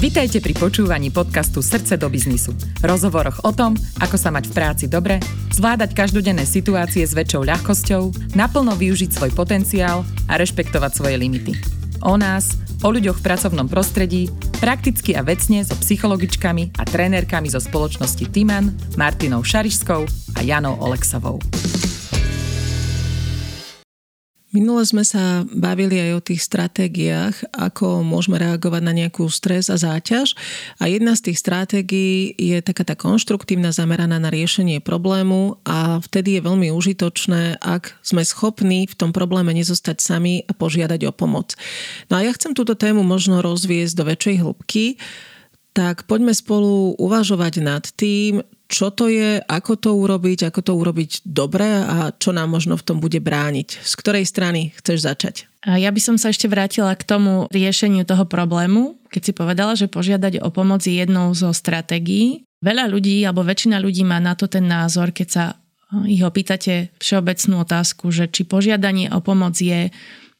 Vitajte pri počúvaní podcastu Srdce do biznisu. Rozhovoroch o tom, ako sa mať v práci dobre, zvládať každodenné situácie s väčšou ľahkosťou, naplno využiť svoj potenciál a rešpektovať svoje limity. O nás, o ľuďoch v pracovnom prostredí, prakticky a vecne so psychologičkami a trénerkami zo spoločnosti Timan, Martinou Šarišskou a Janou Oleksovou. Minule sme sa bavili aj o tých stratégiách, ako môžeme reagovať na nejakú stres a záťaž. A jedna z tých stratégií je taká tá konštruktívna, zameraná na riešenie problému a vtedy je veľmi užitočné, ak sme schopní v tom probléme nezostať sami a požiadať o pomoc. No a ja chcem túto tému možno rozviesť do väčšej hĺbky, tak poďme spolu uvažovať nad tým, čo to je, ako to urobiť, ako to urobiť dobre a čo nám možno v tom bude brániť. Z ktorej strany chceš začať? Ja by som sa ešte vrátila k tomu riešeniu toho problému, keď si povedala, že požiadať o pomoc je jednou zo stratégií. Veľa ľudí, alebo väčšina ľudí má na to ten názor, keď sa ich opýtate všeobecnú otázku, že či požiadanie o pomoc je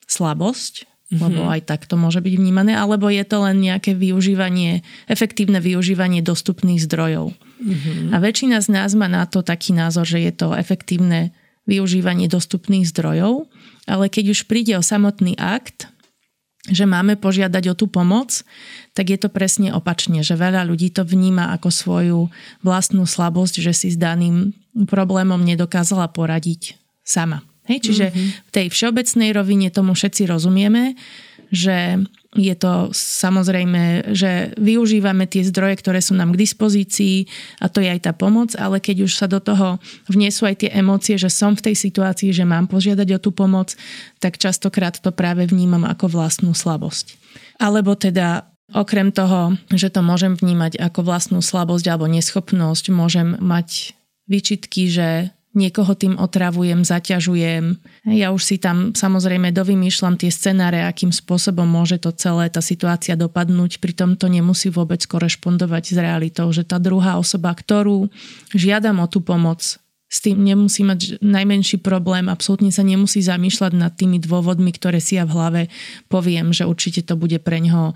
slabosť, mm-hmm. lebo aj tak to môže byť vnímané, alebo je to len nejaké využívanie, efektívne využívanie dostupných zdrojov. Mm-hmm. A väčšina z nás má na to taký názor, že je to efektívne využívanie dostupných zdrojov, ale keď už príde o samotný akt, že máme požiadať o tú pomoc, tak je to presne opačne, že veľa ľudí to vníma ako svoju vlastnú slabosť, že si s daným problémom nedokázala poradiť sama. Hej, čiže mm-hmm. v tej všeobecnej rovine tomu všetci rozumieme, že je to samozrejme, že využívame tie zdroje, ktoré sú nám k dispozícii a to je aj tá pomoc, ale keď už sa do toho vniesú aj tie emócie, že som v tej situácii, že mám požiadať o tú pomoc, tak častokrát to práve vnímam ako vlastnú slabosť. Alebo teda okrem toho, že to môžem vnímať ako vlastnú slabosť alebo neschopnosť, môžem mať výčitky, že niekoho tým otravujem, zaťažujem. Ja už si tam samozrejme dovymýšľam tie scenáre, akým spôsobom môže to celé, tá situácia dopadnúť, pritom to nemusí vôbec korešpondovať s realitou, že tá druhá osoba, ktorú žiadam o tú pomoc, s tým nemusí mať najmenší problém, absolútne sa nemusí zamýšľať nad tými dôvodmi, ktoré si ja v hlave poviem, že určite to bude pre ňoho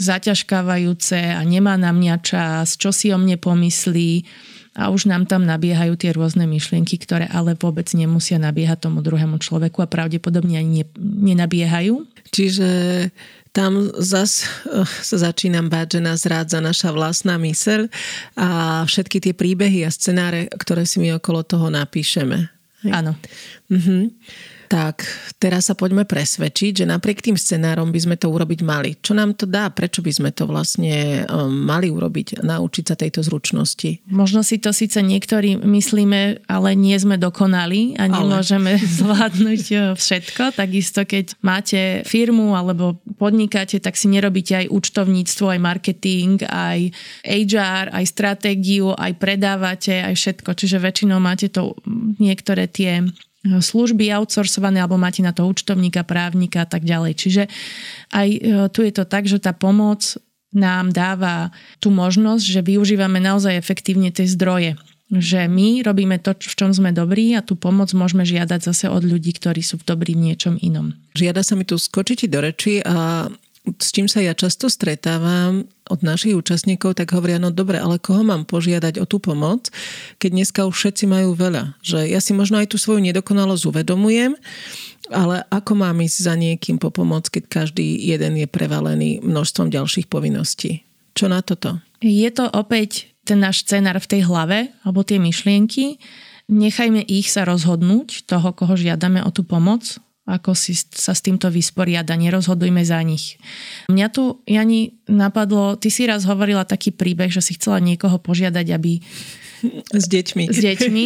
zaťažkávajúce a nemá na mňa čas, čo si o mne pomyslí a už nám tam nabiehajú tie rôzne myšlienky, ktoré ale vôbec nemusia nabiehať tomu druhému človeku a pravdepodobne ani nenabiehajú. Čiže tam zas uh, sa začínam báť, že nás rádza naša vlastná myseľ a všetky tie príbehy a scenáre, ktoré si my okolo toho napíšeme. Áno. Uh-huh. Tak teraz sa poďme presvedčiť, že napriek tým scenárom by sme to urobiť mali. Čo nám to dá? Prečo by sme to vlastne um, mali urobiť? Naučiť sa tejto zručnosti? Možno si to síce niektorí myslíme, ale nie sme dokonali a nemôžeme ale. zvládnuť uh, všetko. Takisto keď máte firmu alebo podnikáte, tak si nerobíte aj účtovníctvo, aj marketing, aj HR, aj stratégiu, aj predávate, aj všetko. Čiže väčšinou máte to niektoré tie služby outsourcované alebo máte na to účtovníka, právnika a tak ďalej. Čiže aj e, tu je to tak, že tá pomoc nám dáva tú možnosť, že využívame naozaj efektívne tie zdroje. Že my robíme to, v čom sme dobrí a tú pomoc môžeme žiadať zase od ľudí, ktorí sú v dobrí v niečom inom. Žiada sa mi tu skočiť do reči a s čím sa ja často stretávam od našich účastníkov, tak hovoria, no dobre, ale koho mám požiadať o tú pomoc, keď dneska už všetci majú veľa. Že ja si možno aj tú svoju nedokonalosť uvedomujem, ale ako mám ísť za niekým po pomoc, keď každý jeden je prevalený množstvom ďalších povinností? Čo na toto? Je to opäť ten náš scenár v tej hlave, alebo tie myšlienky. Nechajme ich sa rozhodnúť, toho, koho žiadame o tú pomoc, ako si sa s týmto vysporiada, nerozhodujme za nich. Mňa tu, Jani, napadlo, ty si raz hovorila taký príbeh, že si chcela niekoho požiadať, aby... S deťmi. S deťmi.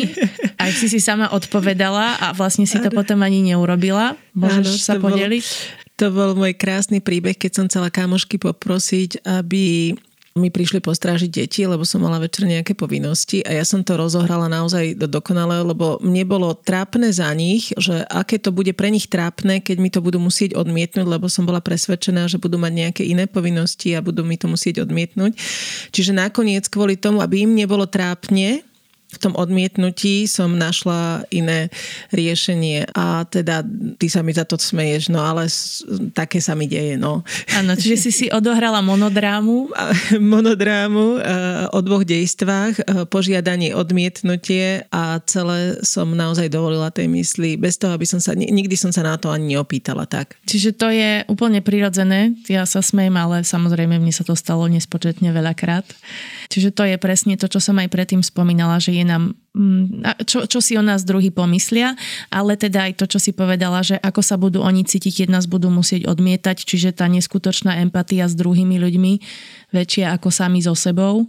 A si si sama odpovedala a vlastne si to potom ani neurobila. Môžeš sa podeliť? Bol, to bol môj krásny príbeh, keď som chcela kamošky poprosiť, aby mi prišli postrážiť deti, lebo som mala večer nejaké povinnosti a ja som to rozohrala naozaj do dokonale, lebo mne bolo trápne za nich, že aké to bude pre nich trápne, keď mi to budú musieť odmietnúť, lebo som bola presvedčená, že budú mať nejaké iné povinnosti a budú mi to musieť odmietnúť. Čiže nakoniec kvôli tomu, aby im nebolo trápne, v tom odmietnutí som našla iné riešenie a teda ty sa mi za to smeješ, no ale také sa mi deje, no. Áno, čiže si si odohrala monodrámu. monodrámu o dvoch dejstvách, požiadanie, odmietnutie a celé som naozaj dovolila tej mysli, bez toho, aby som sa, nikdy som sa na to ani neopýtala tak. Čiže to je úplne prirodzené, ja sa smejem, ale samozrejme mne sa to stalo nespočetne veľakrát. Čiže to je presne to, čo som aj predtým spomínala, že je nám, mm, čo, čo si o nás druhý pomyslia, ale teda aj to, čo si povedala, že ako sa budú oni cítiť, keď nás budú musieť odmietať, čiže tá neskutočná empatia s druhými ľuďmi väčšia ako sami so sebou.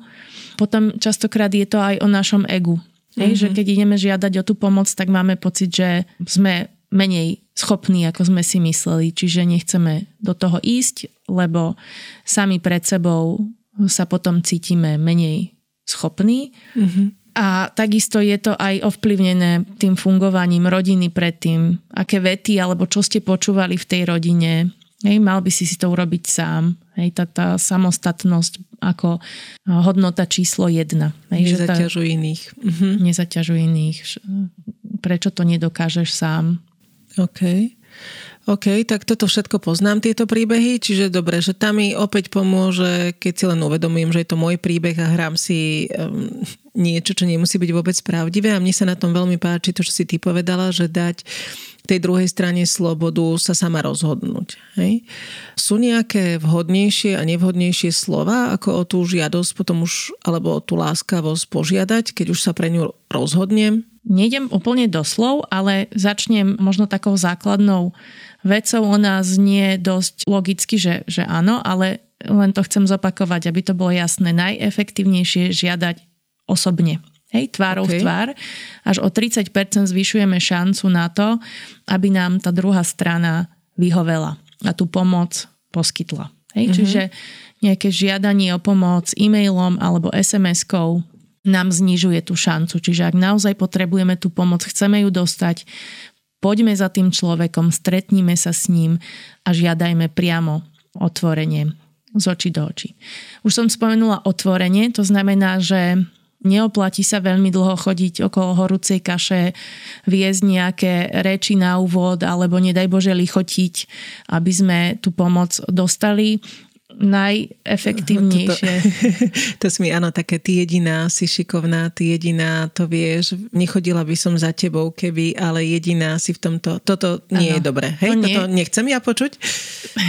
Potom častokrát je to aj o našom egu. Mm-hmm. že keď ideme žiadať o tú pomoc, tak máme pocit, že sme menej schopní, ako sme si mysleli. Čiže nechceme do toho ísť, lebo sami pred sebou sa potom cítime menej schopní. Mm-hmm. A takisto je to aj ovplyvnené tým fungovaním rodiny predtým, aké vety alebo čo ste počúvali v tej rodine. Hej, mal by si si to urobiť sám. Hej, tá, tá samostatnosť ako hodnota číslo jedna. Hej, nezaťažuj tá, iných. Mhm. Nezaťažuj iných. Prečo to nedokážeš sám? OK. OK, tak toto všetko poznám, tieto príbehy, čiže dobre, že tam mi opäť pomôže, keď si len uvedomím, že je to môj príbeh a hrám si um, niečo, čo nemusí byť vôbec pravdivé a mne sa na tom veľmi páči to, čo si ty povedala, že dať tej druhej strane slobodu sa sama rozhodnúť. Hej? Sú nejaké vhodnejšie a nevhodnejšie slova, ako o tú žiadosť potom už, alebo o tú láskavosť požiadať, keď už sa pre ňu rozhodnem? Nejdem úplne do slov, ale začnem možno takou základnou vecou ona znie dosť logicky, že, že áno, ale len to chcem zopakovať, aby to bolo jasné. Najefektívnejšie žiadať osobne. Hej, tvárou okay. v tvár. Až o 30% zvyšujeme šancu na to, aby nám tá druhá strana vyhovela a tú pomoc poskytla. Hej, mm-hmm. Čiže nejaké žiadanie o pomoc e-mailom alebo SMS-kou nám znižuje tú šancu. Čiže ak naozaj potrebujeme tú pomoc, chceme ju dostať, poďme za tým človekom, stretnime sa s ním a žiadajme priamo otvorenie z očí do očí. Už som spomenula otvorenie, to znamená, že neoplatí sa veľmi dlho chodiť okolo horúcej kaše, viesť nejaké reči na úvod alebo nedaj Bože lichotiť, aby sme tú pomoc dostali najefektívnejšie. To, to, to si mi, áno, také ty jediná, si šikovná, ty jediná, to vieš, nechodila by som za tebou, keby, ale jediná si v tomto, toto nie ano, je dobré. Hej, to toto nie. nechcem ja počuť?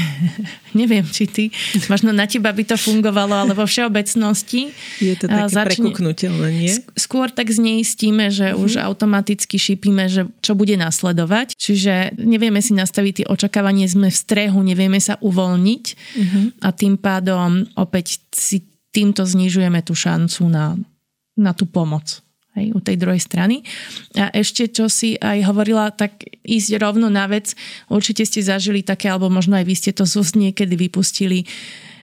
Neviem, či ty, možno na teba by to fungovalo, ale vo všeobecnosti je to také začne, prekuknutelné, nie? Skôr tak zneistíme, že mm-hmm. už automaticky šípime, že čo bude nasledovať, čiže nevieme si nastaviť tie očakávanie, sme v strehu, nevieme sa uvoľniť mm-hmm a tým pádom opäť si týmto znižujeme tú šancu na, na tú pomoc hej, u tej druhej strany. A ešte, čo si aj hovorila, tak ísť rovno na vec, určite ste zažili také, alebo možno aj vy ste to z niekedy vypustili,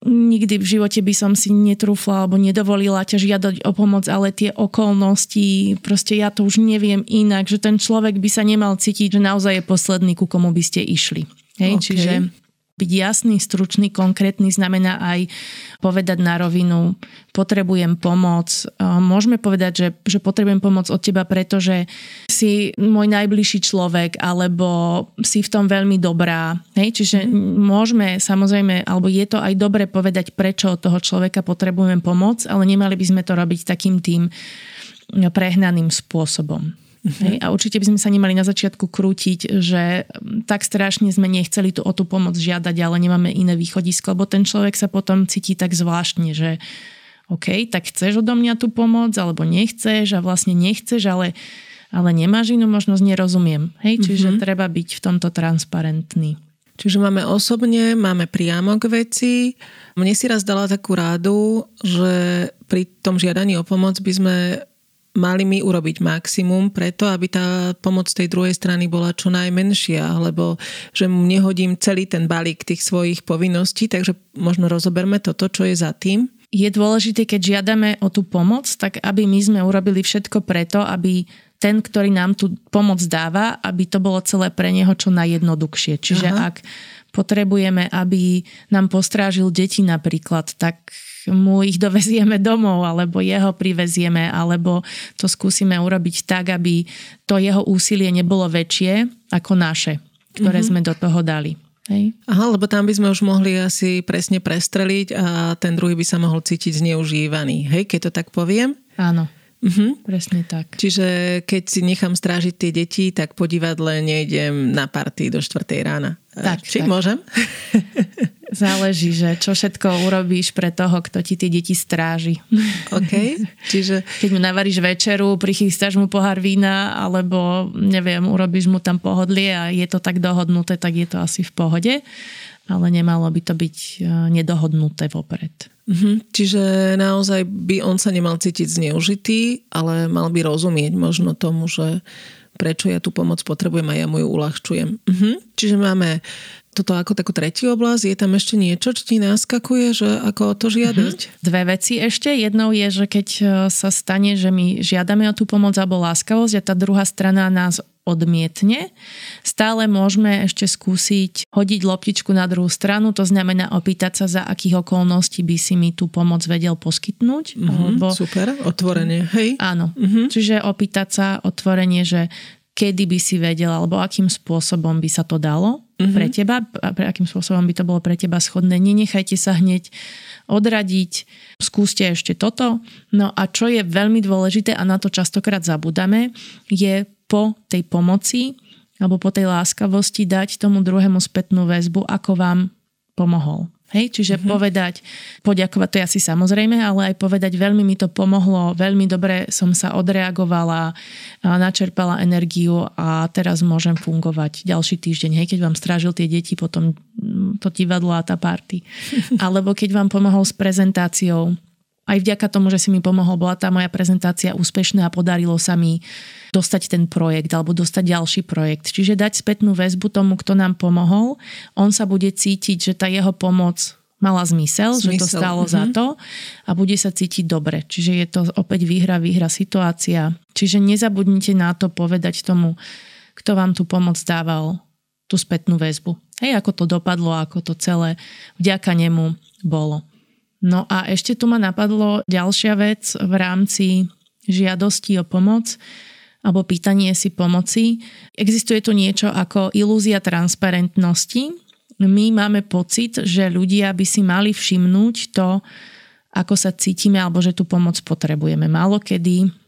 nikdy v živote by som si netrúfla alebo nedovolila ťa žiadať o pomoc, ale tie okolnosti, proste ja to už neviem inak, že ten človek by sa nemal cítiť, že naozaj je posledný, ku komu by ste išli. Hej, okay. čiže byť jasný, stručný, konkrétny znamená aj povedať na rovinu, potrebujem pomoc. Môžeme povedať, že, že potrebujem pomoc od teba, pretože si môj najbližší človek, alebo si v tom veľmi dobrá. Hej? Čiže mm. môžeme samozrejme, alebo je to aj dobre povedať, prečo od toho človeka potrebujem pomoc, ale nemali by sme to robiť takým tým prehnaným spôsobom. Hej, a určite by sme sa nemali na začiatku krútiť, že tak strašne sme nechceli tu o tú pomoc žiadať, ale nemáme iné východisko, lebo ten človek sa potom cíti tak zvláštne, že OK, tak chceš odo mňa tú pomoc, alebo nechceš a vlastne nechceš, ale, ale nemáš inú možnosť, nerozumiem. Hej, čiže mm-hmm. treba byť v tomto transparentný. Čiže máme osobne, máme priamo k veci. Mne si raz dala takú rádu, že pri tom žiadaní o pomoc by sme mali my urobiť maximum preto, aby tá pomoc tej druhej strany bola čo najmenšia, alebo že mu nehodím celý ten balík tých svojich povinností, takže možno rozoberme toto, čo je za tým. Je dôležité, keď žiadame o tú pomoc, tak aby my sme urobili všetko preto, aby ten, ktorý nám tú pomoc dáva, aby to bolo celé pre neho čo najjednoduchšie. Čiže Aha. ak potrebujeme, aby nám postrážil deti napríklad, tak mu ich dovezieme domov, alebo jeho privezieme, alebo to skúsime urobiť tak, aby to jeho úsilie nebolo väčšie ako naše, ktoré mm-hmm. sme do toho dali. Hej. Aha, lebo tam by sme už mohli asi presne prestreliť a ten druhý by sa mohol cítiť zneužívaný. Hej, keď to tak poviem? Áno. Uh-huh. Presne tak. Čiže keď si nechám strážiť tie deti, tak po divadle nejdem na party do 4. rána. Tak, Či tak. môžem? Záleží, že čo všetko urobíš pre toho, kto ti tie deti stráži. OK, čiže... Keď mu navaríš večeru, prichystáš mu pohár vína, alebo neviem, urobíš mu tam pohodlie a je to tak dohodnuté, tak je to asi v pohode. Ale nemalo by to byť e, nedohodnuté vopred. Uh-huh. Čiže naozaj by on sa nemal cítiť zneužitý, ale mal by rozumieť možno tomu, že prečo ja tú pomoc potrebujem a ja mu ju uľahčujem. Uh-huh. Čiže máme toto ako takú tretiu oblasť. Je tam ešte niečo, čo ti naskakuje, že ako o to žiadať? Mm-hmm. Dve veci ešte. Jednou je, že keď e, sa stane, že my žiadame o tú pomoc alebo láskavosť a tá druhá strana nás odmietne, stále môžeme ešte skúsiť hodiť loptičku na druhú stranu, to znamená opýtať sa, za akých okolností by si mi tú pomoc vedel poskytnúť. Mm-hmm, alebo... Super, otvorenie, hej? Áno, mm-hmm. čiže opýtať sa otvorenie, že kedy by si vedel, alebo akým spôsobom by sa to dalo mm-hmm. pre teba, a pre akým spôsobom by to bolo pre teba schodné. Nenechajte sa hneď odradiť, skúste ešte toto. No a čo je veľmi dôležité a na to častokrát zabudame, je po tej pomoci alebo po tej láskavosti dať tomu druhému spätnú väzbu, ako vám pomohol. Hej, čiže mm-hmm. povedať, poďakovať, to je asi samozrejme, ale aj povedať, veľmi mi to pomohlo, veľmi dobre som sa odreagovala, načerpala energiu a teraz môžem fungovať ďalší týždeň. Hej, keď vám strážil tie deti, potom mm, to divadlo a tá party. Alebo keď vám pomohol s prezentáciou, aj vďaka tomu, že si mi pomohol, bola tá moja prezentácia úspešná a podarilo sa mi dostať ten projekt alebo dostať ďalší projekt. Čiže dať spätnú väzbu tomu, kto nám pomohol. On sa bude cítiť, že tá jeho pomoc mala zmysel, zmysel. že to stálo mm-hmm. za to a bude sa cítiť dobre. Čiže je to opäť výhra, výhra situácia. Čiže nezabudnite na to povedať tomu, kto vám tú pomoc dával, tú spätnú väzbu. Hej, ako to dopadlo, ako to celé vďaka nemu bolo. No a ešte tu ma napadlo ďalšia vec v rámci žiadosti o pomoc alebo pýtanie si pomoci. Existuje tu niečo ako ilúzia transparentnosti. My máme pocit, že ľudia by si mali všimnúť to, ako sa cítime alebo že tú pomoc potrebujeme. Málo kedy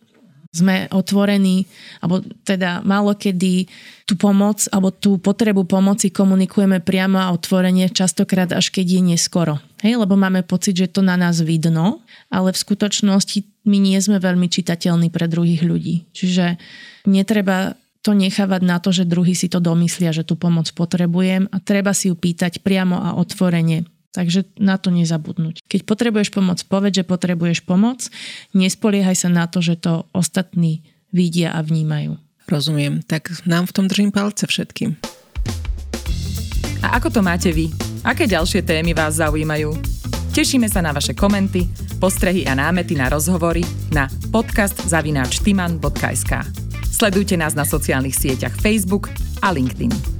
sme otvorení, alebo teda málo kedy tú pomoc alebo tú potrebu pomoci komunikujeme priamo a otvorene, častokrát až keď je neskoro. Hej, lebo máme pocit, že to na nás vidno, ale v skutočnosti my nie sme veľmi čitateľní pre druhých ľudí. Čiže netreba to nechávať na to, že druhý si to domyslia, že tú pomoc potrebujem a treba si ju pýtať priamo a otvorene Takže na to nezabudnúť. Keď potrebuješ pomoc, povedz, že potrebuješ pomoc. Nespoliehaj sa na to, že to ostatní vidia a vnímajú. Rozumiem. Tak nám v tom držím palce všetkým. A ako to máte vy? Aké ďalšie témy vás zaujímajú? Tešíme sa na vaše komenty, postrehy a námety na rozhovory na podcast.timan.sk Sledujte nás na sociálnych sieťach Facebook a LinkedIn.